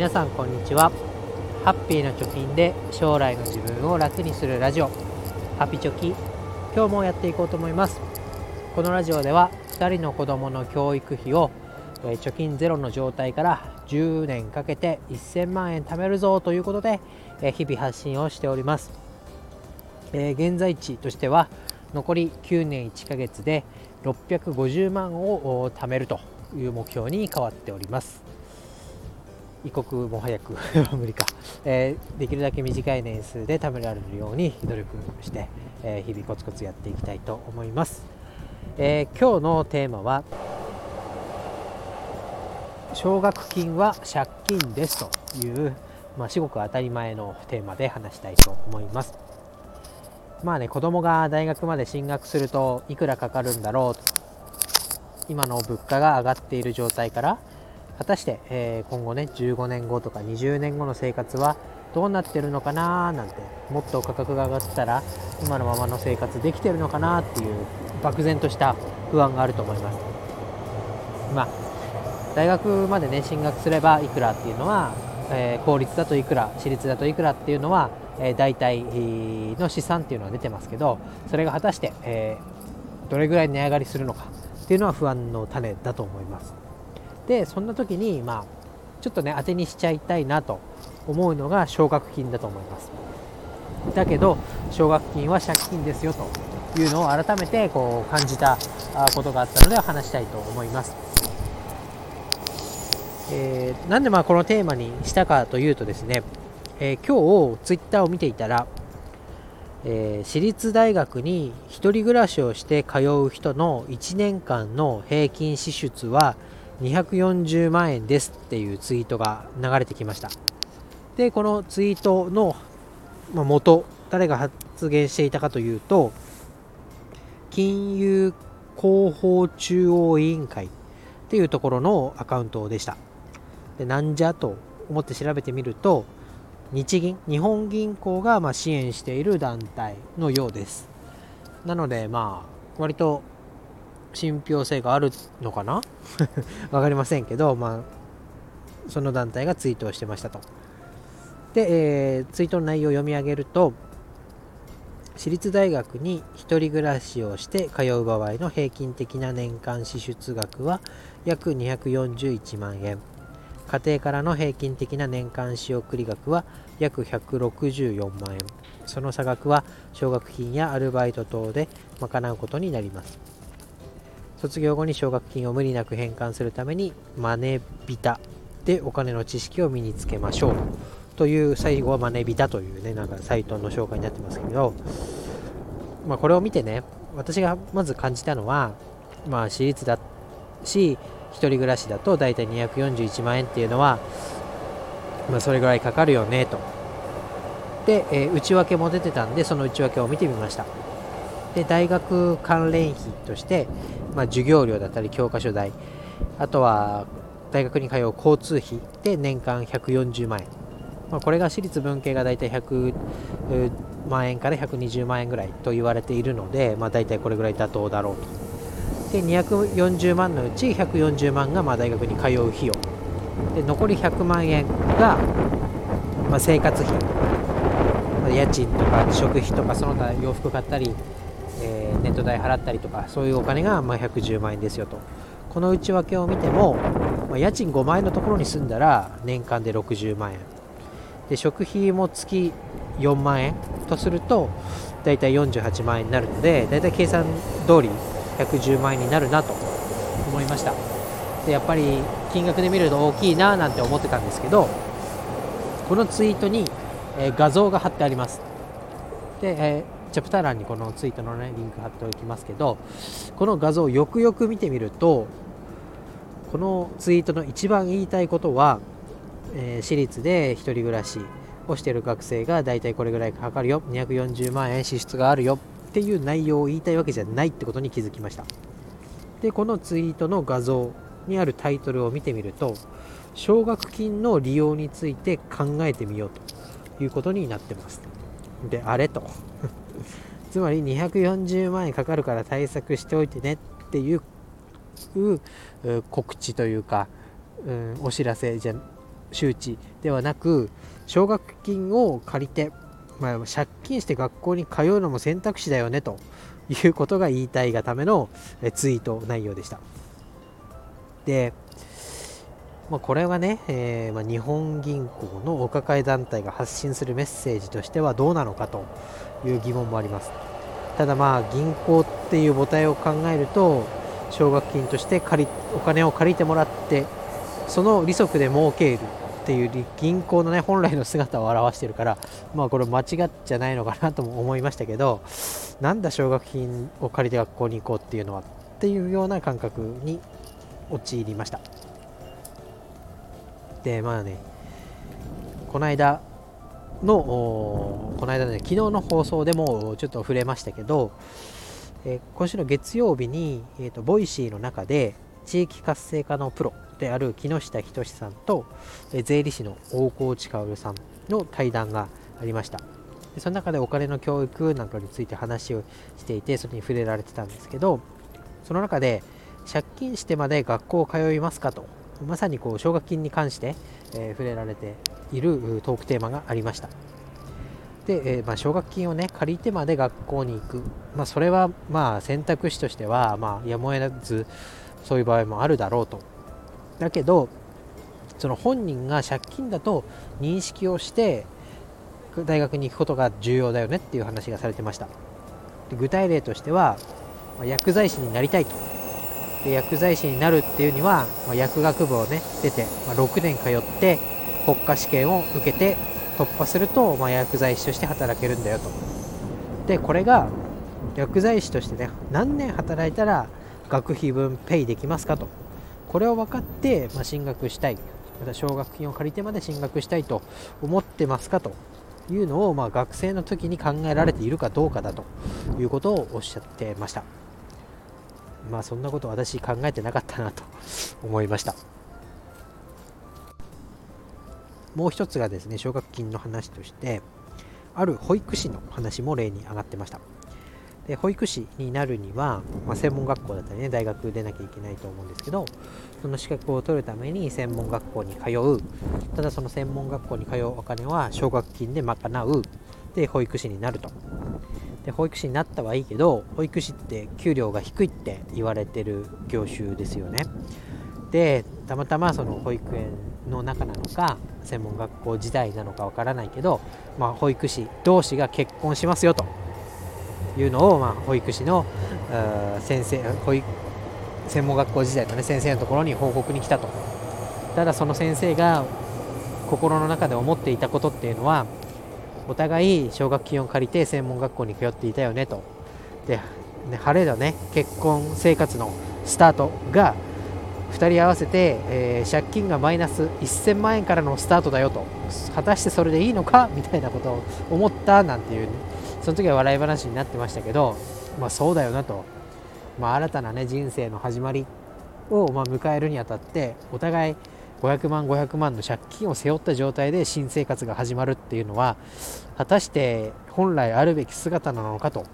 皆さんこんにちは。ハッピーな貯金で将来の自分を楽にするラジオ。ハピチョキ。今日もやっていこうと思います。このラジオでは2人の子供の教育費を貯金ゼロの状態から10年かけて1000万円貯めるぞということで日々発信をしております。現在地としては残り9年1ヶ月で650万を貯めるという目標に変わっております。一刻も早く 無理か、えー、できるだけ短い年数で貯められるように努力して、えー、日々コツコツやっていきたいと思います、えー、今日のテーマは奨学金は借金ですという、まあ、至極当たり前のテーマで話したいと思います。まあね子供が大学まで進学するといくらかかるんだろう今の物価が上がっている状態から果たして、えー、今後ね15年後とか20年後の生活はどうなってるのかななんてもっと価格が上がったら今のままの生活できてるのかなっていう漠然とした不安があると思います。まあ大学までね進学すればいくらっていうのは、えー、公立だといくら私立だといくらっていうのは、えー、大体の試算っていうのは出てますけどそれが果たして、えー、どれぐらい値上がりするのかっていうのは不安の種だと思います。でそんな時にまあちょっとね当てにしちゃいたいなと思うのが奨学金だと思います。だけど奨学金は借金ですよというのを改めてこう感じたことがあったので話したいと思います、えー、なんでまあこのテーマにしたかというとですね、えー、今日ツイッターを見ていたらえー、私立大学に1人暮らしをして通う人の1年間の平均支出は240万円ですっていうツイートが流れてきました。でこのツイートの元誰が発言していたかというと金融広報中央委員会っていうところのアカウントでした。でなんじゃと思って調べてみると日銀日本銀行がま支援している団体のようです。なのでまあ割と信憑性があるのかな？分かりませんけど、まあ、その団体がツイートをしてましたと。で、えー、ツイートの内容を読み上げると、私立大学に1人暮らしをして通う場合の平均的な年間支出額は約241万円。家庭からの平均的な年間仕送り額は約164万円。その差額は奨学金やアルバイト等で賄うことになります。卒業後に奨学金を無理なく返還するためにマネビタでお金の知識を身につけましょうという最後はマネビタというねなんかサイトの紹介になってますけど、まあ、これを見てね私がまず感じたのはまあ私立だし1人暮らしだと大体241万円っていうのはまあ、それぐらいかかるよねと。で、えー、内訳も出てたんでその内訳を見てみました。で大学関連費として、まあ、授業料だったり教科書代あとは大学に通う交通費で年間140万円、まあ、これが私立文系が大体100万円から120万円ぐらいと言われているので、まあ、大体これぐらい妥当だろうと。で240万のうち140万がまあ大学に通う費用。で残り100万円が、まあ、生活費、家賃とか食費とかその他洋服買ったり、ネット代払ったりとかそういうお金がま110万円ですよと。この内訳を見ても、まあ、家賃5万円のところに住んだら年間で60万円。で食費も月4万円とするとだいたい48万円になるのでだいたい計算通り110万円になるなと思いました。でやっぱり金額で見ると大きいななんて思ってたんですけどこのツイートに、え画像が貼ってあります。で、えーチャプター欄にこのツイートの、ね、リンク貼っておきますけどこの画像をよくよく見てみるとこのツイートの一番言いたいことは、えー、私立で1人暮らしをしてる学生が大体これぐらいかかるよ240万円支出があるよっていう内容を言いたいわけじゃないってことに気づきました。でこのツイートの画像にあるタイトルを見てみると奨学金の利用について考えてみようということになってます。であれと。つまり240万円かかるから対策しておいてねっていう告知というか、うん、お知らせじゃ周知ではなく奨学金を借りて、まあ、借金して学校に通うのも選択肢だよねということが言いたいがためのツイート内容でした。で、まあ、これはね、えー、まあ、日本銀行のお抱え団体が発信するメッセージとしてはどうなのかという疑問もあります。ただまあ銀行っていう母体を考えると奨学金として借りお金を借りてもらってその利息で儲けるっていう銀行のね本来の姿を表してるからまあこれ間違っちゃないのかなとも思いましたけどなんだ奨学金を借りて学校に行こうっていうのはっていうような感覚に陥りました。でまあねこの間のこの間ね昨日の放送でもちょっと触れましたけど、えー、今週の月曜日に、えーと、 Voicy の中で地域活性化のプロである木下斉さんと、え、税理士の大河内薫さんの対談がありました。でその中でお金の教育なんかについて話をしていてそれに触れられてたんですけどその中で借金してまで学校を通いますかとまさにこう奨学金に関して、えー、触れられているトークテーマがありました。で、えー、まあ、奨学金をね借りてまで学校に行く、まあ、それはまあ選択肢としては、まあ、やむを得ずそういう場合もあるだろうと。だけどその本人が借金だと認識をして大学に行くことが重要だよねっていう話がされてました。具体例としては、薬剤師になりたいと。で薬剤師になるっていうには、まあ、薬学部をね出て、まあ、6年通って国家試験を受けて突破すると、まあ、薬剤師として働けるんだよと。でこれが薬剤師としてね何年働いたら学費分ペイできますかと。これを分かって、まあ、進学したい。また奨学金を借りてまで進学したいと思ってますかと。いうのを、まあ、学生の時に考えられているかどうかだということをおっしゃってました。まあそんなこと私考えてなかったなと思いました。もう一つがですね奨学金の話としてある保育士の話も例に上がってました。で保育士になるには、まあ、専門学校だったりね大学出なきゃいけないと思うんですけどその資格を取るために専門学校に通う。ただその専門学校に通うお金は奨学金で賄う。で保育士になると。で保育士になったはいいけど保育士って給料が低いって言われてる業種ですよね。でたまたまその保育園の中なのか専門学校時代なのかわからないけど、まあ、保育士同士が結婚しますよと。いうのを、まあ、保育士の先生保育専門学校時代の、ね、先生のところに報告に来たと。ただその先生が心の中で思っていたことっていうのはお互い奨学金を借りて専門学校に通っていたよねと。で、晴れのね。結婚生活のスタートが2人合わせて、えー、借金がマイナス1000万円からのスタートだよと。果たしてそれでいいのかみたいなことを思ったなんていう、ね、その時は笑い話になってましたけど、まあ、そうだよなと、まあ、新たな、ね、人生の始まりを、ま、迎えるにあたってお互い500万500万の借金を背負った状態で新生活が始まるっていうのは果たして本来あるべき姿なのかと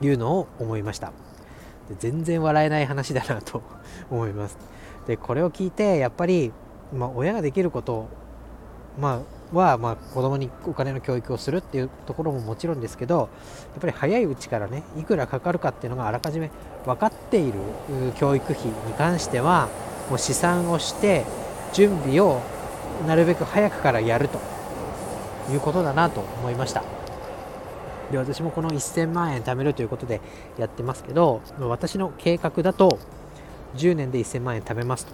いうのを思いました。で全然笑えない話だなと 思います。でこれを聞いてやっぱり、まあ、親ができること、まあ、は、まあ、子供にお金の教育をするっていうところももちろんですけどやっぱり早いうちからねいくらかかるかっていうのがあらかじめ分かっている教育費に関してはもう試算をして準備をなるべく早くからやるということだなと思いました。で私もこの1000万円貯めるということでやってますけど私の計画だと10年で1000万円貯めますと。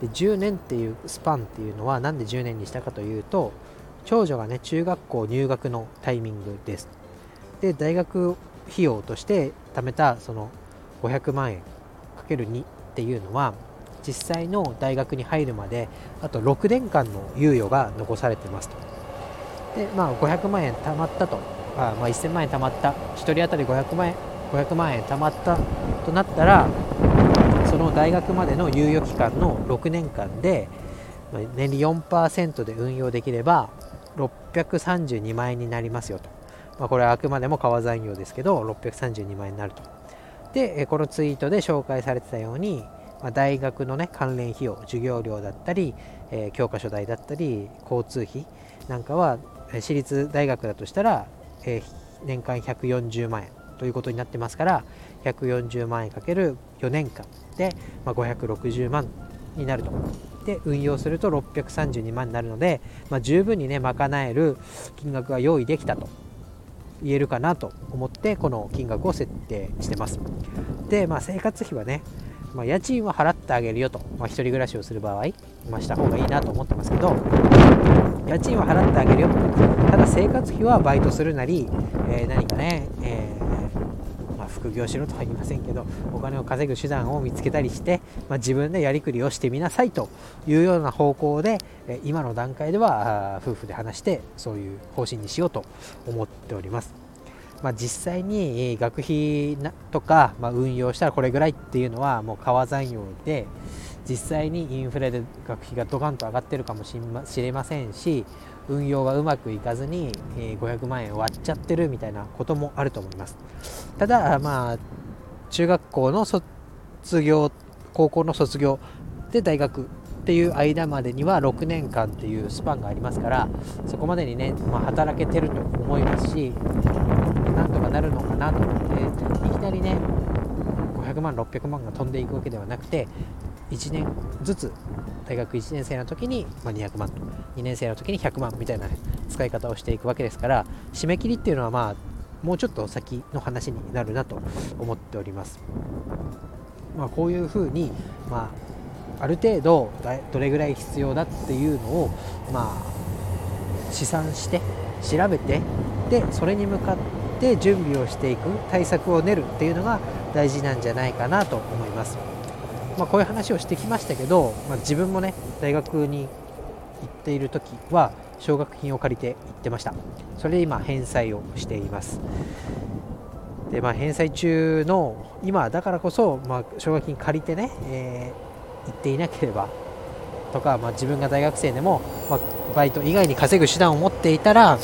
で10年っていうスパンっていうのは何で10年にしたかというと長女がね中学校入学のタイミングです。で大学費用として貯めたその500万円かける2っていうのは実際の大学に入るまであと6年間の猶予が残されてますと。でまあ500万円貯まったと。あ、まあ、1000万円貯まった。1人当たり500万円500万円貯まったとなったらその大学までの猶予期間の6年間で年利4%で運用できれば632万円になりますよと、まあ、これはあくまでも川残業ですけど632万円になると。でこのツイートで紹介されてたようにまあ、大学のね関連費用授業料だったり、えー、教科書代だったり交通費なんかは私立大学だとしたら、えー、年間140万円ということになってますから140万円かける4年間で、まあ、560万になると。で運用すると632万になるので、まあ、十分にね賄える金額が用意できたと言えるかなと思ってこの金額を設定してます。で、まあ、生活費はね、まあ、家賃は払ってあげるよと、まあ、一人暮らしをする場合、まあ、した方がいいなと思ってますけど家賃は払ってあげるよただ生活費はバイトするなり、えー、何かね、えー副業しろとは言いませんけどお金を稼ぐ手段を見つけたりして、まあ、自分でやりくりをしてみなさいというような方向で今の段階では夫婦で話してそういう方針にしようと思っております。まあ、実際に学費とか、まあ、運用したらこれぐらいっていうのはもう川残用で実際にインフレで学費がドカンと上がってるかもしれませんし運用がうまくいかずに500万円割っちゃってるみたいなこともあると思います。ただまあ中学校の卒業高校の卒業で大学っていう間までには6年間っていうスパンがありますからそこまでにね、まあ、働けてると思いますしなんとかなるのかなと思っていきなりね500万600万が飛んでいくわけではなくて1年ずつ大学1年生の時に、ま200万と2年生の時に100万みたいな、使い方をしていくわけですから締め切りっていうのはまあもうちょっと先の話になるなと思っております。まあ、こういうふうに、まあ、ある程度どれぐらい必要だっていうのを、まあ、試算して調べてでそれに向かって準備をしていく対策を練るっていうのが大事なんじゃないかなと思います。まあ、こういう話をしてきましたけど、まあ、自分もね大学に行っている時は奨学金を借りて行ってましたそれで今返済をしていますでまあ返済中の今だからこそ、まあ、奨学金借りてね、えー、行っていなければとか、まあ、自分が大学生でも、まあ、バイト以外に稼ぐ手段を持っていたら、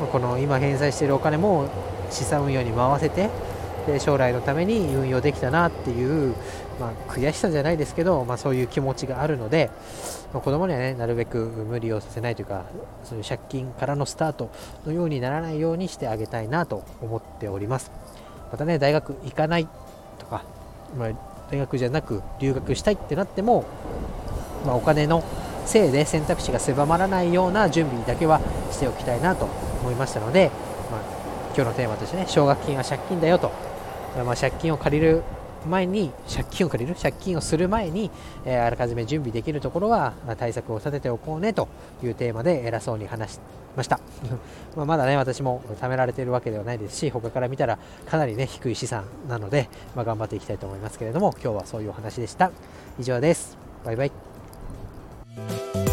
ま、この今返済しているお金も資産運用に回せてで将来のために運用できたなっていう、まあ、悔しさじゃないですけど、まあ、そういう気持ちがあるので、まあ、子供にはねなるべく無理をさせないというかそういう借金からのスタートのようにならないようにしてあげたいなと思っております。またね大学行かないとか、まあ、大学じゃなく留学したいってなっても、まあ、お金のせいで選択肢が狭まらないような準備だけはしておきたいなと思いましたので、まあ、今日のテーマとしてね奨学金は借金だよと。まあ、借金を借りる前に借金を借りる借金をする前に、え、あらかじめ準備できるところは対策を立てておこうねというテーマで偉そうに話しました。ままだね私も貯められているわけではないですし他から見たらかなりね低い資産なので、まあ、頑張っていきたいと思いますけれども今日はそういうお話でした。以上です。バイバイ。